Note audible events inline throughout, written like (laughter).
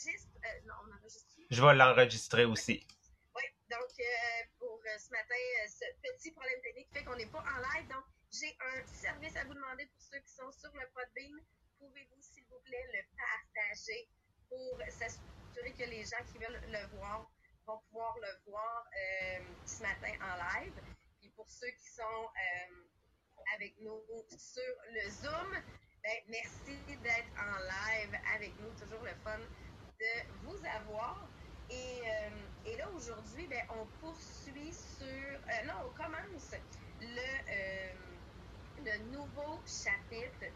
enregistre. Euh, non, on enregistre. Je vais l'enregistrer aussi. Oui, donc euh, pour euh, ce matin, ce petit problème technique fait qu'on n'est pas en live. Donc, j'ai un service à vous demander pour ceux qui sont sur le Podbean. Pouvez-vous, s'il vous plaît, le partager pour s'assurer que les gens qui veulent le voir vont pouvoir le voir ce matin en live. Puis pour ceux qui sont avec nous sur le Zoom, ben, merci d'être en live avec nous. Toujours le fun de vous avoir. Et, euh, là, aujourd'hui, ben, on poursuit sur. Euh, non, on commence le, euh, le nouveau chapitre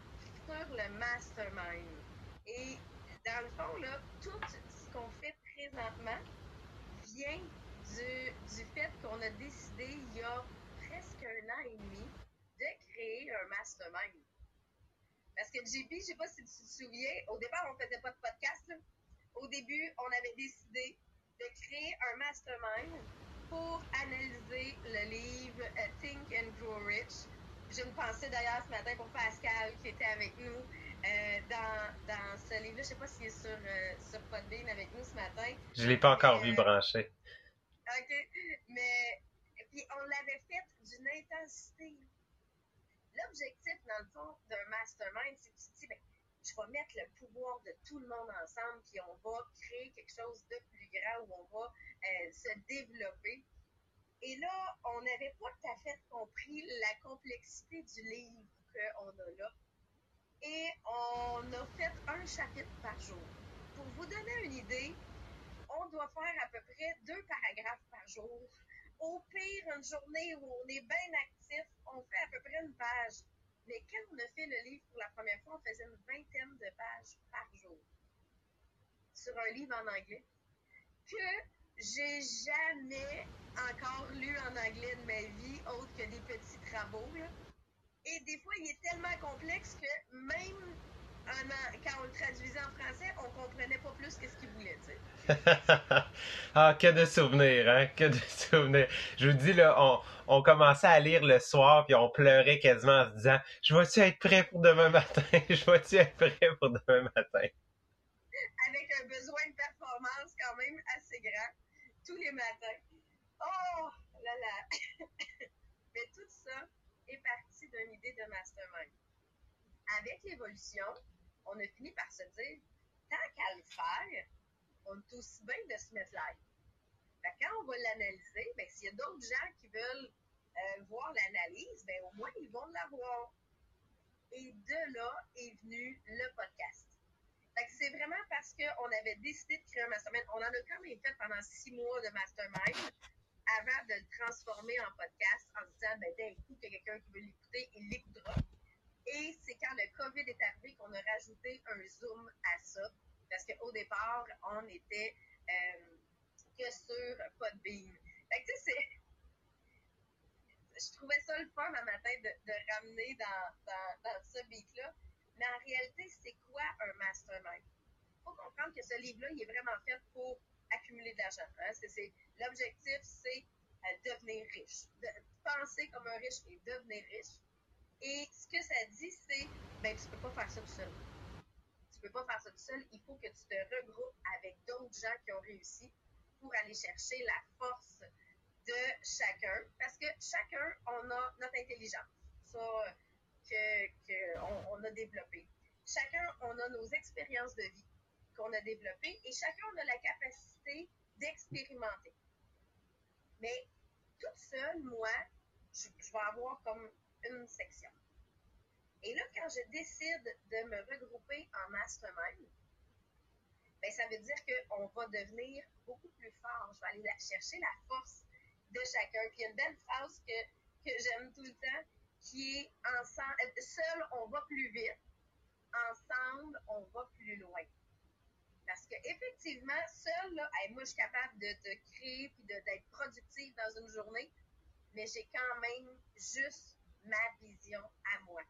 sur le mastermind. Et dans le fond, là, tout ce qu'on fait présentement vient du, du fait qu'on a décidé il y a presque un an et demi de créer un mastermind. Parce que JP, je sais pas si tu te souviens, au départ, on faisait pas de podcast. Au début, on avait décidé de créer un mastermind pour analyser le livre euh, Think and Grow Rich. J'ai une pensée d'ailleurs ce matin pour Pascal qui était avec nous euh, dans, dans, ce livre-là. Je sais pas s'il est sur, euh, sur Podbean avec nous ce matin. Je l'ai pas encore vu branché. OK. Mais puis on l'avait fait d'une intensité L'objectif, dans le fond, d'un mastermind, c'est que tu te dis, ben, je vais mettre le pouvoir de tout le monde ensemble, puis on va créer quelque chose de plus grand où on va euh, se développer. Et là, on n'avait pas tout à fait compris la complexité du livre qu'on a là. Et on a fait un chapitre par jour. Pour vous donner une idée, on doit faire à peu près deux paragraphes par jour. Au pire, une journée où on est bien actif, on fait à peu près une page. Mais quand on a fait le livre pour la première fois, on faisait une vingtaine de pages par jour. Sur un livre en anglais. Que j'ai jamais encore lu en anglais de ma vie, autre que des petits travaux. Et des fois, il est tellement complexe que même quand on le traduisait en français, on comprenait pas plus qu'est-ce qu'il voulait, tu (laughs) ah, que de souvenirs, hein, que de (laughs) souvenirs. Je vous dis, là, on, on commençait à lire le soir, puis on pleurait quasiment en se disant, je vais-tu être prêt pour demain matin? (laughs) je vais-tu être prêt pour demain matin? Avec un besoin de performance quand même assez grand, tous les matins. Oh là là! Mais tout ça est parti d'une idée de mastermind. Avec l'évolution, on a fini par se dire, tant qu'à le faire, on est aussi bien de se mettre live. quand on va l'analyser, ben, s'il y a d'autres gens qui veulent euh, voir l'analyse, ben, au moins ils vont l'avoir. Et de là est venu le podcast. c'est vraiment parce qu'on avait décidé de créer un mastermind. On en a quand même fait pendant six mois de mastermind avant de le transformer en podcast en disant, ben, d'un coup, qu'il y a quelqu'un qui veut l'écouter, il l'écoutera. Et c'est quand le COVID est arrivé qu'on a rajouté un Zoom à ça. Parce qu'au départ, on était euh, que sur Podbean. Fait que, tu sais, je trouvais ça le fun un matin de, de ramener dans, dans, ce beat-là. Mais en réalité, c'est quoi un mastermind? Il faut comprendre que ce livre-là, il est vraiment fait pour accumuler de l'argent. Hein? L'objectif, c'est euh, devenir riche. De, penser comme un riche et devenir riche. Et ce que ça dit, c'est, ben, tu peux pas faire ça tout seul. Tu peux pas faire ça tout seul. Il faut que tu te regroupes avec d'autres gens qui ont réussi pour aller chercher la force de chacun. Parce que chacun, on a notre intelligence. Ça, que, on, a développé. Chacun, on a nos expériences de vie qu'on a développées et chacun, on a la capacité d'expérimenter. Mais toute seule, moi, je vais avoir comme une section. Et là, quand je décide de me regrouper en mastermind, ben, ça veut dire qu'on va devenir beaucoup plus fort. Je vais aller chercher la force de chacun. Puis il y a une belle phrase que, que j'aime tout le temps qui est ensemble, seul on va plus vite, ensemble on va plus loin. Parce qu'effectivement, seul, là, moi je suis capable de, de créer puis d'être productive dans une journée, mais j'ai quand même juste ma vision à moi.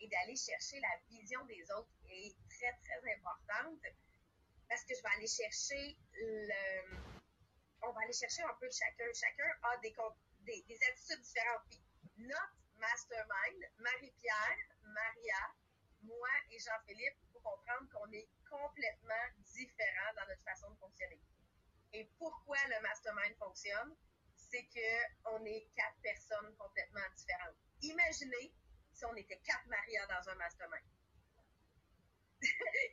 Et d'aller chercher la vision des autres est très, très importante parce que je vais aller chercher le. On va aller chercher un peu chacun. Chacun a des, des, des attitudes différentes. Puis notre mastermind, Marie-Pierre, Maria, moi et Jean-Philippe, il faut comprendre qu'on est complètement différents dans notre façon de fonctionner. Et pourquoi le mastermind fonctionne, c'est qu'on est quatre personnes complètement différentes. Imaginez si on était quatre Maria dans un mastermind.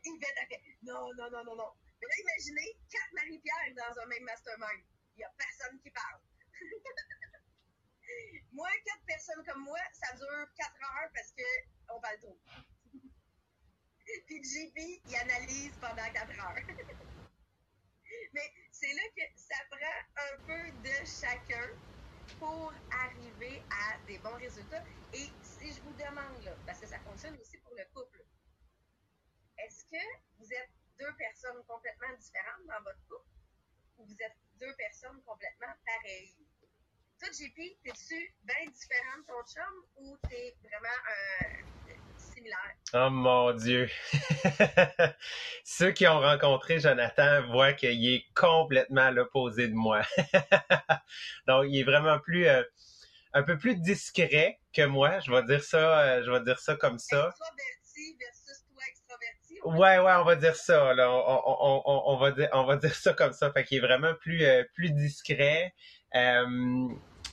Yvette a fait non, non, non, non, non. Mais là, imaginez quatre Marie-Pierre dans un même mastermind. Il n'y a personne qui parle. (laughs) moi, quatre personnes comme moi, ça dure quatre heures parce qu'on parle trop. (laughs) Puis JP, il analyse pendant quatre heures. (laughs) Mais c'est là que ça prend un peu de chacun pour arriver à des bons résultats. Et si je vous demande, là, parce que ça fonctionne aussi pour le couple, est-ce que vous êtes deux personnes complètement différentes dans votre couple ou vous êtes deux personnes complètement pareilles? Toi, JP, t'es-tu bien différent de ton chum ou t'es vraiment euh, Oh mon Dieu! (laughs) Ceux qui ont rencontré Jonathan voient qu'il est complètement à l'opposé de moi. (laughs) Donc, il est vraiment plus, euh, un peu plus discret que moi. Je vais dire ça, euh, je vais dire ça comme ça. Extraverti versus toi extraverti? Ouais, ouais, on va dire ça. Là. On, on, on, on va dire, on va dire ça comme ça. Fait qu'il est vraiment plus, euh, plus discret. Euh,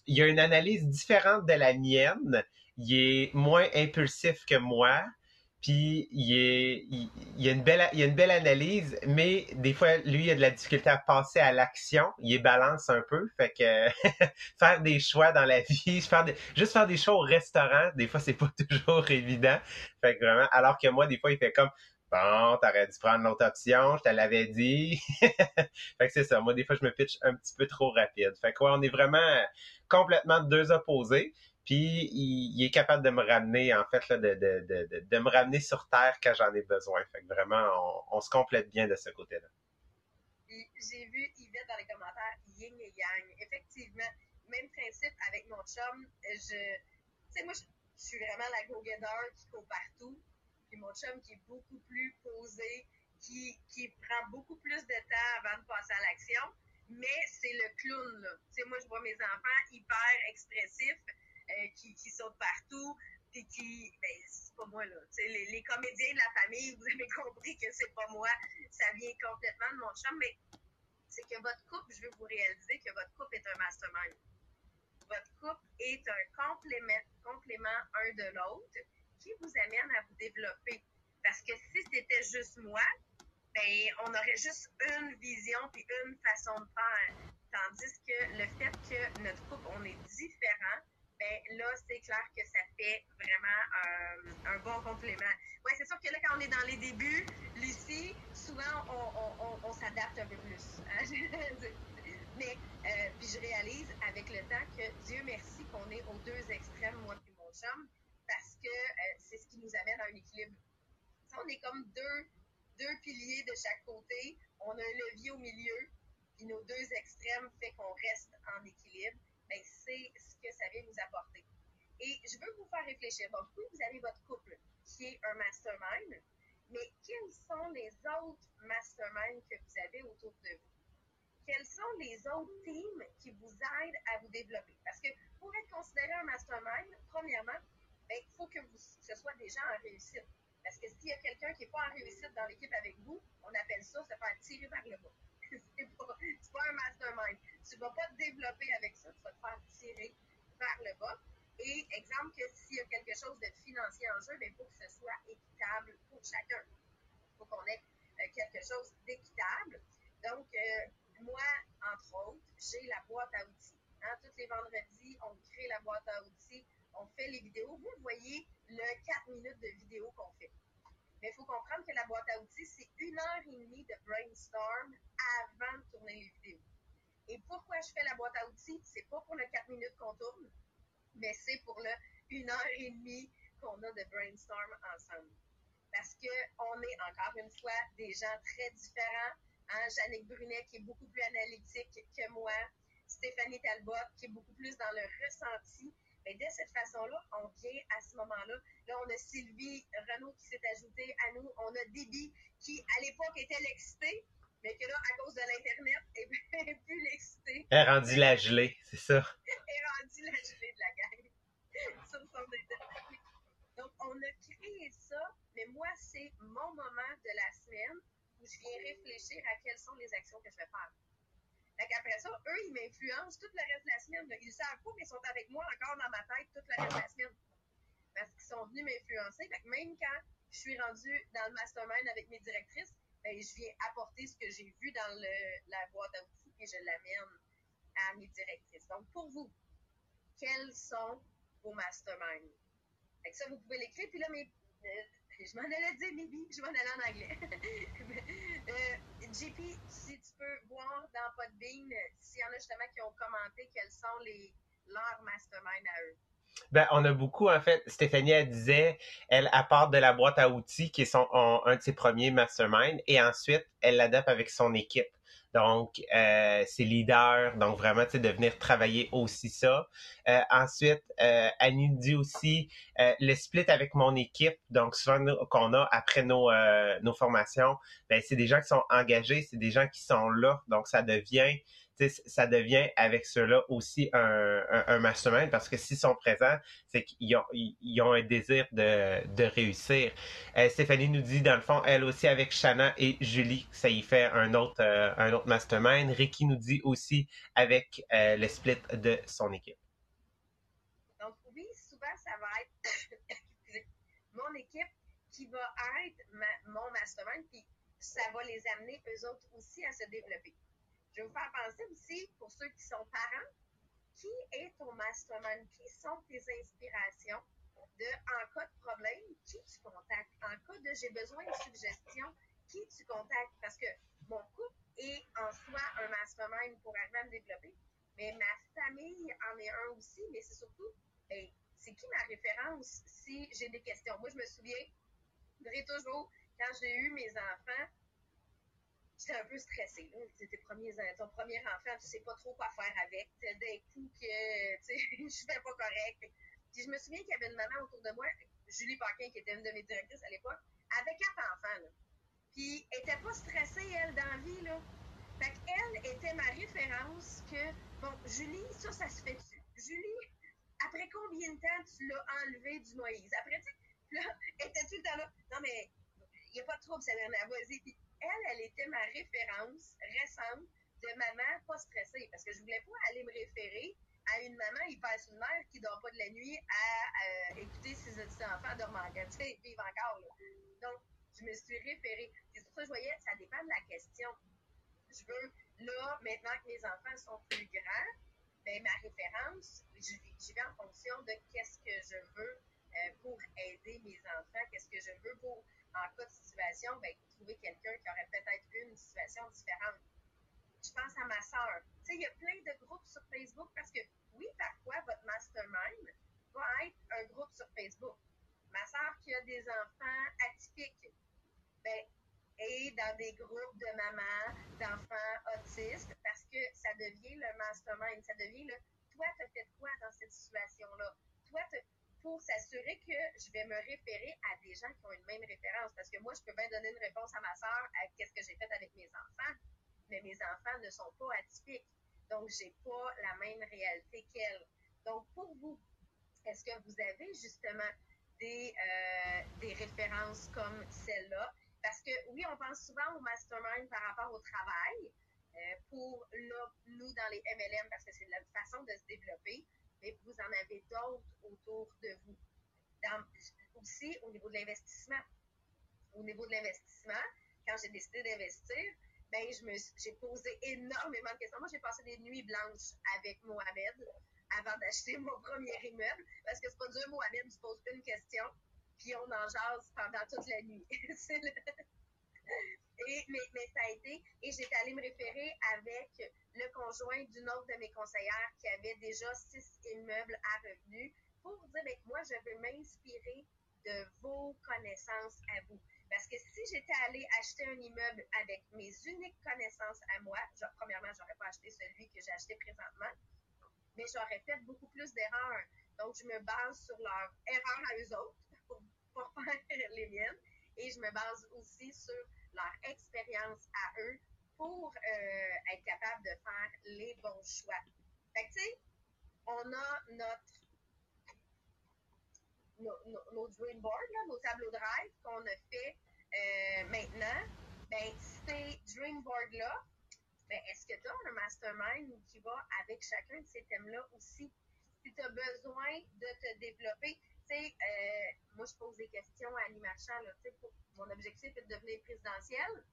il y a une analyse différente de la mienne. Il est moins impulsif que moi. Puis il, est, il, a une belle, il a une belle analyse, mais des fois, lui, il a de la difficulté à passer à l'action. Il est balance un peu. Fait que (laughs) faire des choix dans la vie, (laughs) juste faire des choix au restaurant, des fois, c'est pas (laughs) toujours évident. Fait que vraiment, alors que moi, des fois, il fait comme Bon, t'aurais dû prendre l'autre option, je te l'avais dit. fait que c'est ça. Moi, des fois, je me pitch un petit peu trop rapide. Fait que ouais, on est vraiment complètement deux opposés. Puis il, est capable de me ramener, en fait, là, de, de, de, de, me ramener sur Terre quand j'en ai besoin. Fait que vraiment, on, se complète bien de ce côté-là. J'ai vu Yvette dans les commentaires yin et yang. Effectivement, même principe avec mon chum. Je, tu sais, moi, je, je, suis vraiment la go-getter qui court partout. Puis mon chum qui est beaucoup plus posé, qui, qui prend beaucoup plus de temps avant de passer à l'action. Mais c'est le clown, là. Tu sais, moi, je vois mes enfants hyper expressifs euh, qui, qui sautent partout, puis qui, ben, c'est pas moi, là. Les, les, comédiens de la famille, vous avez compris que c'est pas moi, ça vient complètement de mon chum, mais c'est que votre couple, je veux vous réaliser que votre couple est un mastermind. Votre couple est un complément, complément un de l'autre qui vous amène à vous développer. Parce que si c'était juste moi, ben, on aurait juste une vision puis une façon de faire. Tandis que le fait que notre couple, on est différent, ben là, c'est clair que ça fait vraiment un, un bon complément. Oui, c'est sûr que là, quand on est dans les débuts, Lucie, souvent, on, on, on, s'adapte un peu plus. Hein? (laughs) Mais, euh, puis je réalise avec le temps que Dieu merci qu'on est aux deux extrêmes, moi et mon chum, parce que euh, c'est ce qui nous amène à un équilibre. On est comme deux, deux piliers de chaque côté, on a un levier au milieu, puis nos deux extrêmes fait qu'on reste en équilibre ben, c'est ce que ça vient nous apporter. Et je veux vous faire réfléchir. Oui, vous avez votre couple qui est un mastermind, mais quels sont les autres masterminds que vous avez autour de vous? Quels sont les autres teams qui vous aident à vous développer? Parce que pour être considéré un mastermind, premièrement, il ben, faut que vous, ce soit des gens en réussite. Parce que s'il y a quelqu'un qui n'est pas en réussite dans l'équipe avec vous, on appelle ça se faire tirer par le bas. C'est pas, pas un mastermind. Tu vas pas te développer avec ça, tu vas te faire tirer vers le bas. Et exemple que s'il y a quelque chose de financier en jeu, il faut que ce soit équitable pour chacun. Il faut qu'on ait euh, quelque chose d'équitable. Donc, euh, moi, entre autres, j'ai la boîte à outils. Hein, tous les vendredis, on crée la boîte à outils, on fait les vidéos. Vous voyez le 4 minutes de vidéo qu'on fait. Il faut comprendre que la boîte à outils, c'est une heure et demie de brainstorm avant de tourner les vidéos. Et pourquoi je fais la boîte à outils? C'est pas pour le 4 minutes qu'on tourne, mais c'est pour le une heure et demie qu'on a de brainstorm ensemble. Parce qu'on est encore une fois des gens très différents. Hein? Brunet qui est beaucoup plus analytique que moi, Stéphanie Talbot qui est beaucoup plus dans le ressenti mais de cette façon-là, on vient à ce moment-là. Là, on a Sylvie Renaud qui s'est ajoutée à nous. On a Déby qui, à l'époque, était l'excité, mais que là, à cause de l'Internet, (laughs) est plus l'excité. Elle est rendue la gelée, c'est ça? Elle est rendue la gelée de la gang (laughs) sur son. Donc, on a créé ça, mais moi, c'est mon moment de la semaine où je viens réfléchir à quelles sont les actions que je vais faire. Fait qu'après ça, eux, ils m'influencent toute le reste de la semaine. Ils savent pas, mais ils sont avec moi encore dans ma tête toute le reste de la semaine. Parce qu'ils sont venus m'influencer. Fait que même quand je suis rendue dans le mastermind avec mes directrices, ben, je viens apporter ce que j'ai vu dans le, la boîte à outils et je l'amène à mes directrices. Donc, pour vous, quels sont vos masterminds? Fait que ça, vous pouvez l'écrire. Puis là, mes, euh, je m'en allais dire maybe, je m'en allais en anglais. (laughs) euh, JP, si tu peux voir dans Podbean s'il y en a justement qui ont commenté quels sont les, leurs masterminds à eux. Ben, on a beaucoup, en fait. Stéphanie, elle disait, elle apporte de la boîte à outils qui est un de ses premiers masterminds et ensuite, elle l'adapte avec son équipe. Donc, euh, c'est leader, donc vraiment, tu sais, de venir travailler aussi ça. Euh, ensuite, euh, Annie dit aussi euh, le split avec mon équipe. Donc, souvent qu'on a après nos, euh, nos formations, ben, c'est des gens qui sont engagés, c'est des gens qui sont là. Donc, ça devient ça devient avec ceux-là aussi un, mastermind parce que s'ils sont présents, c'est qu'ils ont, un désir de, réussir. Euh, Stéphanie nous dit, dans le fond, elle aussi avec Shanna et Julie, ça y fait un autre, euh, un autre mastermind. Ricky nous dit aussi avec euh, le split de son équipe. Donc oui, souvent ça va être (coughs) mon équipe qui va être mon mastermind, puis ça va les amener eux autres aussi à se développer. Je vais vous faire penser aussi, pour ceux qui sont parents, qui est ton mastermind? Qui sont tes inspirations de, en cas de problème, qui tu contactes? En cas de j'ai besoin de suggestions, qui tu contactes? Parce que mon couple est en soi un mastermind pour arriver à me développer, mais ma famille en est un aussi, mais c'est surtout, ben, c'est qui ma référence si j'ai des questions? Moi, je me souviens, toujours, quand j'ai eu mes enfants, j'étais un peu stressée. Là. Tes premiers, ton premier enfant, tu sais pas trop quoi faire avec. D'un coup que (laughs) je fais pas correct. Puis je me souviens qu'il y avait une maman autour de moi, Julie Paquin, qui était une de mes directrices à l'époque, avec quatre enfants. Là. Puis elle était pas stressée, elle, dans la vie. Là. Fait était ma référence que, bon, Julie, ça, ça se fait dessus. Julie, après combien de temps tu l'as enlevé du Moïse? Après, tu sais, là, elle était tout le temps là. Non, mais il n'y a pas de trouble, Sabrina, vas-y. Elle, elle était ma référence récente de maman pas stressée parce que je voulais pas aller me référer à une maman hyper mère qui dort pas de la nuit à euh, écouter ses enfants dormir tu sais, vivre encore. Donc, je me suis référée. C'est pour ça que je voyais, ça dépend de la question. Je veux, là, maintenant que mes enfants sont plus grands, ben, ma référence, j'y vais en fonction de qu'est-ce que je veux euh, pour aider mes enfants, qu'est-ce que je veux pour en cas de situation, ben, trouver quelqu'un qui aurait peut-être eu une situation différente. Je pense à ma soeur. Tu sais, il y a plein de groupes sur Facebook parce que, oui, parfois, votre mastermind va être un groupe sur Facebook? Ma soeur qui a des enfants atypiques, ben, est dans des groupes de mamans, d'enfants autistes, parce que ça devient le mastermind, ça devient le toi, t'as fait quoi dans cette situation-là? Toi, pour s'assurer que je vais me référer à des gens qui ont une même référence. Parce que moi, je peux bien donner une réponse à ma soeur à qu'est-ce que j'ai fait avec mes enfants, mais mes enfants ne sont pas atypiques. Donc, j'ai pas la même réalité qu'elle. Donc, pour vous, est-ce que vous avez justement des, euh, références comme celle-là? Parce que oui, on pense souvent au mastermind par rapport au travail. Euh, pour nous, dans les MLM, parce que c'est la façon de se développer mais vous en avez d'autres autour de vous. Aussi au niveau de l'investissement. Au niveau de l'investissement, quand j'ai décidé d'investir, ben, j'ai posé énormément de questions. Moi, j'ai passé des nuits blanches avec Mohamed avant d'acheter mon premier immeuble, parce que c'est pas dur, Mohamed, tu poses une question, puis on en jase pendant toute la nuit. (laughs) le... Et, mais, ça a été, et j'étais allée me référer avec le conjoint d'une autre de mes conseillères qui avait déjà six immeubles à revenus pour dire, ben, moi, je veux m'inspirer de vos connaissances à vous. Parce que si j'étais allée acheter un immeuble avec mes uniques connaissances à moi, genre, premièrement, j'aurais pas acheté celui que j'ai acheté présentement, mais j'aurais fait beaucoup plus d'erreurs. Donc, je me base sur leurs erreurs à eux autres pour, pour (laughs) faire les miennes. Et je me base aussi sur leur expérience à eux pour euh, être capable de faire les bons choix. Fait que, tu sais, on a notre nos, nos, nos dream boards, là, nos tableaux de rêve qu'on a fait euh, maintenant. ben, ces Dreamboard-là, ben, est-ce que tu as un mastermind qui va avec chacun de ces thèmes-là aussi? Si tu as besoin de te développer, tu sais, euh, moi, je pose des questions à Annie Marchand, mon objectif est de devenir présidentielle.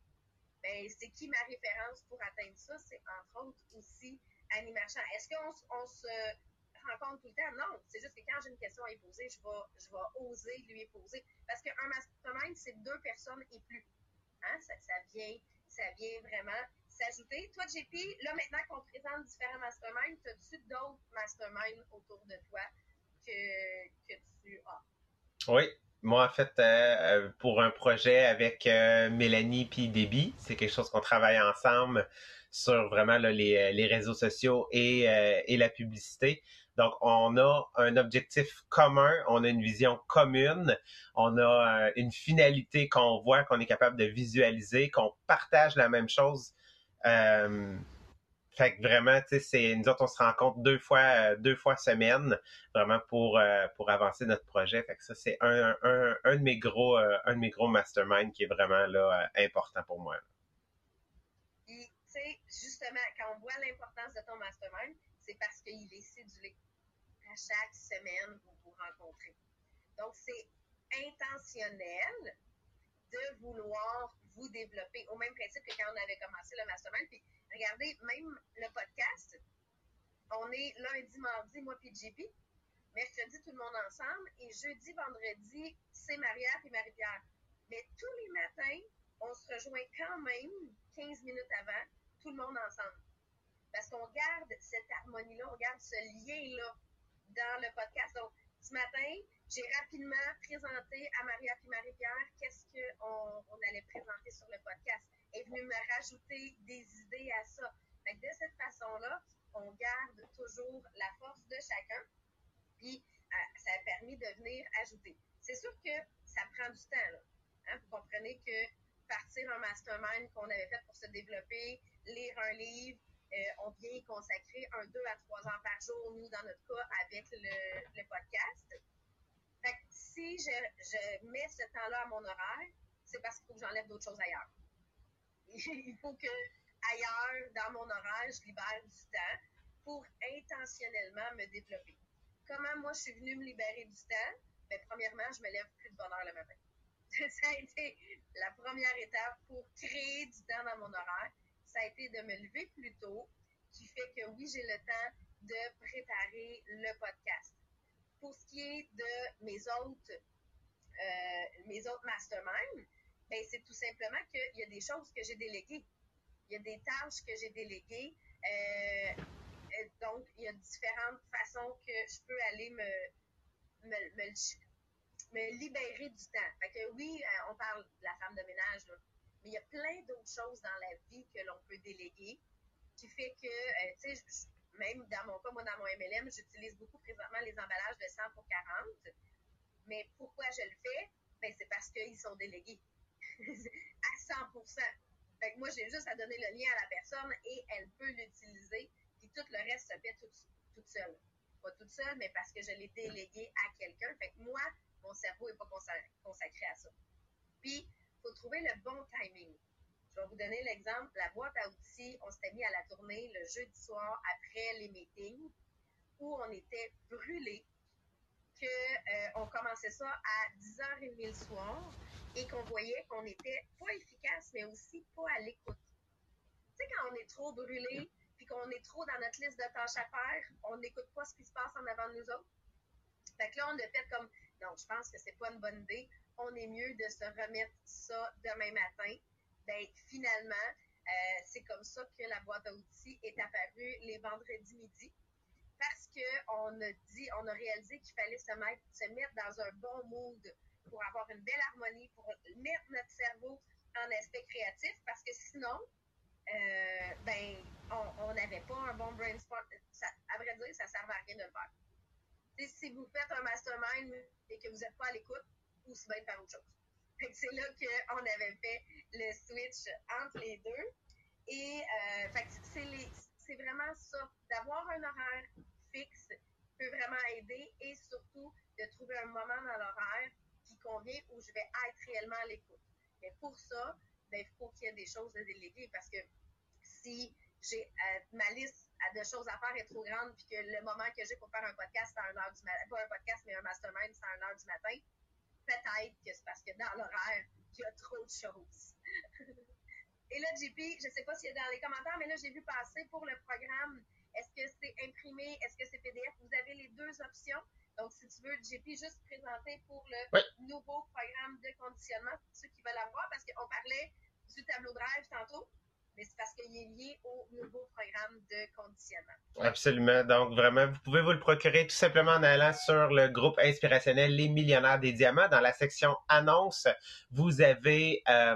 Ben, c'est qui ma référence pour atteindre ça? C'est entre autres aussi Annie Marchand. Est-ce qu'on on se rencontre tout le temps? Non. C'est juste que quand j'ai une question à lui poser, je vais, je vais oser lui poser. Parce qu'un mastermind, c'est deux personnes et plus. Hein? Ça, vient, ça vient vraiment s'ajouter. Toi, JP, là, maintenant qu'on présente différents masterminds, as-tu d'autres masterminds autour de toi? Que, tu as? Oui. Moi, en fait, euh, euh, pour un projet avec euh, Mélanie puis Déby, c'est quelque chose qu'on travaille ensemble sur vraiment les, les, réseaux sociaux et, et la publicité. Donc, on a un objectif commun, on a une vision commune, on a une finalité qu'on voit, qu'on est capable de visualiser, qu'on partage la même chose. Euh, fait que vraiment, tu sais, nous autres, on se rencontre deux fois, deux fois semaine, vraiment pour euh, pour avancer notre projet. Fait que ça, c'est un, un, un, de mes gros euh, un de mes gros mastermind qui est vraiment là important pour moi. Et tu sais, justement, quand on voit l'importance de ton mastermind, c'est parce qu'il est cédulé à chaque semaine pour vous rencontrer. Donc, c'est intentionnel de vouloir vous développer au même principe que quand on avait commencé le mastermind. Puis regardez, même le podcast, on est lundi, mardi, moi puis JP. Mercredi, tout le monde ensemble. Et jeudi, vendredi, c'est Maria et Marie-Pierre. Mais tous les matins, on se rejoint quand même 15 minutes avant, tout le monde ensemble. Parce qu'on garde cette harmonie-là, on garde ce lien-là dans le podcast. Donc, ce matin, j'ai rapidement présenté à Maria et Marie-Pierre qu'est-ce qu'on on allait présenter sur le podcast. Est venue me rajouter des idées à ça. Fait de cette façon-là, on garde toujours la force de chacun. Puis, euh, ça a permis de venir ajouter. C'est sûr que ça prend du temps. Hein? Vous comprenez que partir un mastermind qu'on avait fait pour se développer, lire un livre, euh, on vient consacrer un, deux à trois ans par jour, nous, dans notre cas, avec le, le podcast. Fait que si je, je mets ce temps-là à mon horaire, c'est parce qu'il faut que j'enlève d'autres choses ailleurs. Il faut que ailleurs, dans mon horaire, je libère du temps pour intentionnellement me développer. Comment moi je suis venue me libérer du temps? Bien, premièrement, je me lève plus de bonne heure le matin. (laughs) ça a été la première étape pour créer du temps dans mon horaire. Ça a été de me lever plus tôt, qui fait que oui, j'ai le temps de préparer le podcast pour ce qui est de mes autres, euh, mes autres masterminds, ben, c'est tout simplement qu'il y a des choses que j'ai déléguées. Il y a des tâches que j'ai déléguées. Euh, euh, donc, il y a différentes façons que je peux aller me, me, me, libérer du temps. Fait que oui, on parle de la femme de ménage, mais il y a plein d'autres choses dans la vie que l'on peut déléguer qui fait que, tu sais, même dans mon cas, moi, dans mon MLM, j'utilise beaucoup présentement les emballages de 100 pour 40. Mais pourquoi je le fais? Ben, c'est parce qu'ils sont délégués à 100 fait que moi, j'ai juste à donner le lien à la personne et elle peut l'utiliser. Puis tout le reste se fait toute, seule. Pas toute seule, mais parce que je l'ai délégué à quelqu'un. Fait que moi, mon cerveau n'est pas consacré à ça. Puis, il faut trouver le bon timing. Je vais vous donner l'exemple. La boîte à outils, on s'était mis à la tournée le jeudi soir après les meetings où on était brûlés, qu'on euh, commençait ça à 10h30 le soir et qu'on voyait qu'on était pas efficace, mais aussi pas à l'écoute. Tu sais, quand on est trop brûlé puis qu'on est trop dans notre liste de tâches à faire, on n'écoute pas ce qui se passe en avant de nous autres. Fait que là, on a fait comme, non, je pense que c'est pas une bonne idée. On est mieux de se remettre ça demain matin ben, finalement, euh, c'est comme ça que la boîte à outils est apparue les vendredis midi. Parce qu'on a dit, on a réalisé qu'il fallait se mettre, se mettre dans un bon mood pour avoir une belle harmonie, pour mettre notre cerveau en aspect créatif, parce que sinon, euh, ben, on n'avait pas un bon brainstorm. Ça, à vrai dire, ça ne sert à rien de le faire. si vous faites un mastermind et que vous n'êtes pas à l'écoute, vous bien faire autre chose c'est là qu'on avait fait le switch entre les deux. Et euh, c'est vraiment ça. D'avoir un horaire fixe peut vraiment aider et surtout de trouver un moment dans l'horaire convient où je vais être réellement à l'écoute. Mais pour ça, ben, il faut qu'il y ait des choses à déléguer parce que si j'ai euh, ma liste de choses à faire est trop grande puis que le moment que j'ai pour faire un podcast, c'est à 1h du matin, pas un podcast, mais un mastermind, c'est à 1h du matin, peut-être que c'est parce que dans l'horaire, il y a trop de choses. (laughs) Et là, JP, je sais pas y a dans les commentaires, mais là, j'ai vu passer pour le programme. Est-ce que c'est imprimé? Est-ce que c'est PDF? Vous avez les deux options. Donc, si tu veux, JP, juste présenter pour le nouveau programme de conditionnement, pour ceux qui veulent l'avoir, parce qu'on parlait du tableau de rêve tantôt mais c'est parce qu'il est lié au nouveau programme de conditionnement. Absolument. Donc, vraiment, vous pouvez vous le procurer tout simplement en allant sur le groupe inspirationnel Les Millionnaires des Diamants. Dans la section Annonces, vous avez, euh,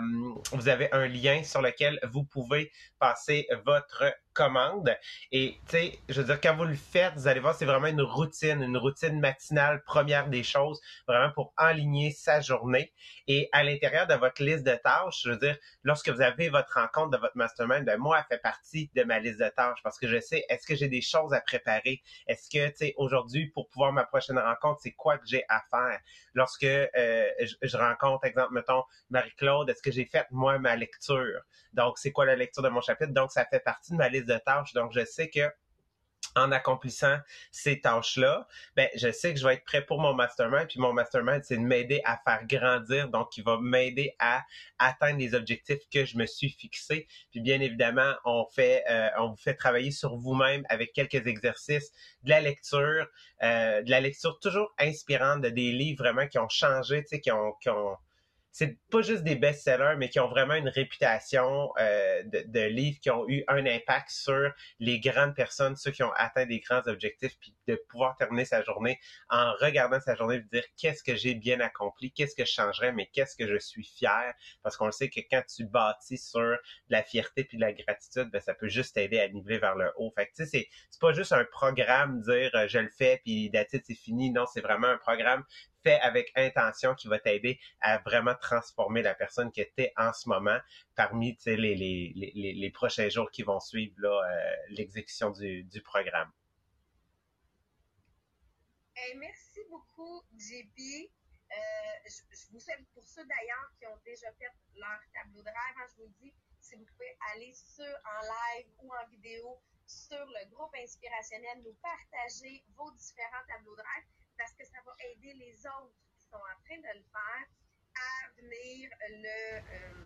vous avez un lien sur lequel vous pouvez passer votre Et, tu sais, je veux dire, quand vous le faites, vous allez voir, c'est vraiment une routine, une routine matinale, première des choses, vraiment pour enligner sa journée. Et à l'intérieur de votre liste de tâches, je veux dire, lorsque vous avez votre rencontre de votre mastermind, ben moi, elle fait partie de ma liste de tâches parce que je sais, est-ce que j'ai des choses à préparer? Est-ce que, tu sais, aujourd'hui, pour pouvoir ma prochaine rencontre, c'est quoi que j'ai à faire? Lorsque euh, je, je rencontre, exemple, mettons, Marie-Claude, est-ce que j'ai fait, moi, ma lecture? Donc, c'est quoi la lecture de mon chapitre? Donc, ça fait partie de ma liste de tâches. Donc, je sais que en accomplissant ces tâches-là, ben, je sais que je vais être prêt pour mon mastermind. Puis mon mastermind, c'est de m'aider à faire grandir. Donc, il va m'aider à atteindre les objectifs que je me suis fixés. Puis bien évidemment, on fait, euh, on vous fait travailler sur vous-même avec quelques exercices, de la lecture, euh, de la lecture toujours inspirante, de des livres vraiment qui ont changé, tu sais, qui ont, qui ont c'est pas juste des best-sellers, mais qui ont vraiment une réputation euh, de, livres qui ont eu un impact sur les grandes personnes, ceux qui ont atteint des grands objectifs, puis de pouvoir terminer sa journée en regardant sa journée, de dire qu'est-ce que j'ai bien accompli, qu'est-ce que je changerais, mais qu'est-ce que je suis fier, parce qu'on le sait que quand tu bâtis sur la fierté puis de la gratitude, ben, ça peut juste t'aider à niveler vers le haut. Fait que tu sais, c'est, c'est pas juste un programme dire euh, je le fais puis d'attitude c'est fini. Non, c'est vraiment un programme fait avec intention qui va t'aider à vraiment transformer la personne que tu es en ce moment parmi les, les, les, les, prochains jours qui vont suivre euh, l'exécution du, du, programme. merci beaucoup, JP. Euh, je, vous souhaite pour ceux d'ailleurs qui ont déjà fait leur tableau de rêve, hein, je vous dis, si vous pouvez aller sur en live ou en vidéo sur le groupe inspirationnel, nous partager vos différents tableaux de rêve parce que ça va aider les autres qui sont en train de le faire à venir le, euh,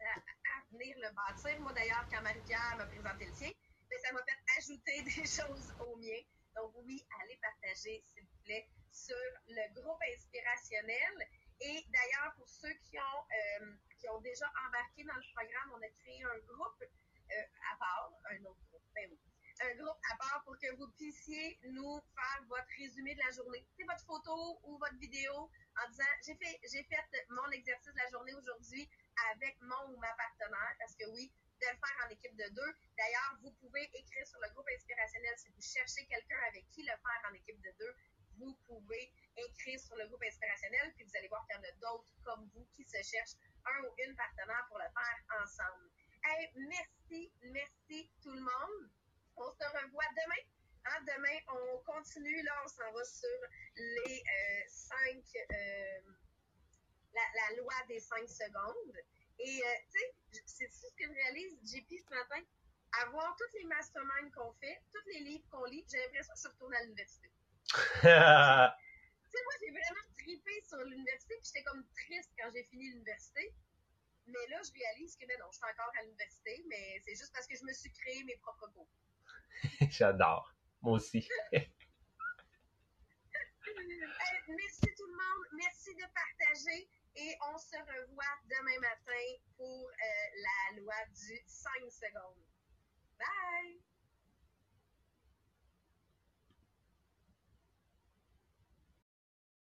à, venir le bâtir. Moi, d'ailleurs, quand Marie-Pierre m'a présenté le sien, ben, ça m'a fait ajouter (laughs) des choses au mien. Donc, oui, allez partager, s'il vous plaît, sur le groupe inspirationnel. Et d'ailleurs, pour ceux qui ont, euh, qui ont déjà embarqué dans le programme, on a créé un groupe euh, à part, un autre groupe, ben oui, un groupe à part pour que vous puissiez nous faire votre résumé de la journée. C'est votre photo ou votre vidéo en disant j'ai fait j'ai fait mon exercice de la journée aujourd'hui avec mon ou ma partenaire parce que oui, de le faire en équipe de deux. D'ailleurs, vous pouvez écrire sur le groupe inspirationnel si vous cherchez quelqu'un avec qui le faire en équipe de deux. Vous pouvez écrire sur le groupe inspirationnel, puis vous allez voir qu'il y en a d'autres comme vous qui se cherchent un ou une partenaire pour le faire ensemble. Hey, merci, merci tout le monde. On se revoit demain. Hein, demain, on continue. Là, on s'en va sur les euh, cinq, euh, la, loi des cinq secondes. Et, euh, tu sais, c'est ce que je réalise, JP, ce matin. Avoir toutes les masterminds qu'on fait, tous les livres qu'on lit, j'ai l'impression que je retourne à l'université. (laughs) tu sais, moi, j'ai vraiment trippé sur l'université, puis j'étais comme triste quand j'ai fini l'université. Mais là, je réalise que, ben non, je suis encore à l'université, mais c'est juste parce que je me suis créé mes propres cours. (laughs) J'adore. Moi aussi. (laughs) merci tout le monde. Merci de partager. Et on se revoit demain matin pour euh, la loi du 5 secondes. Bye!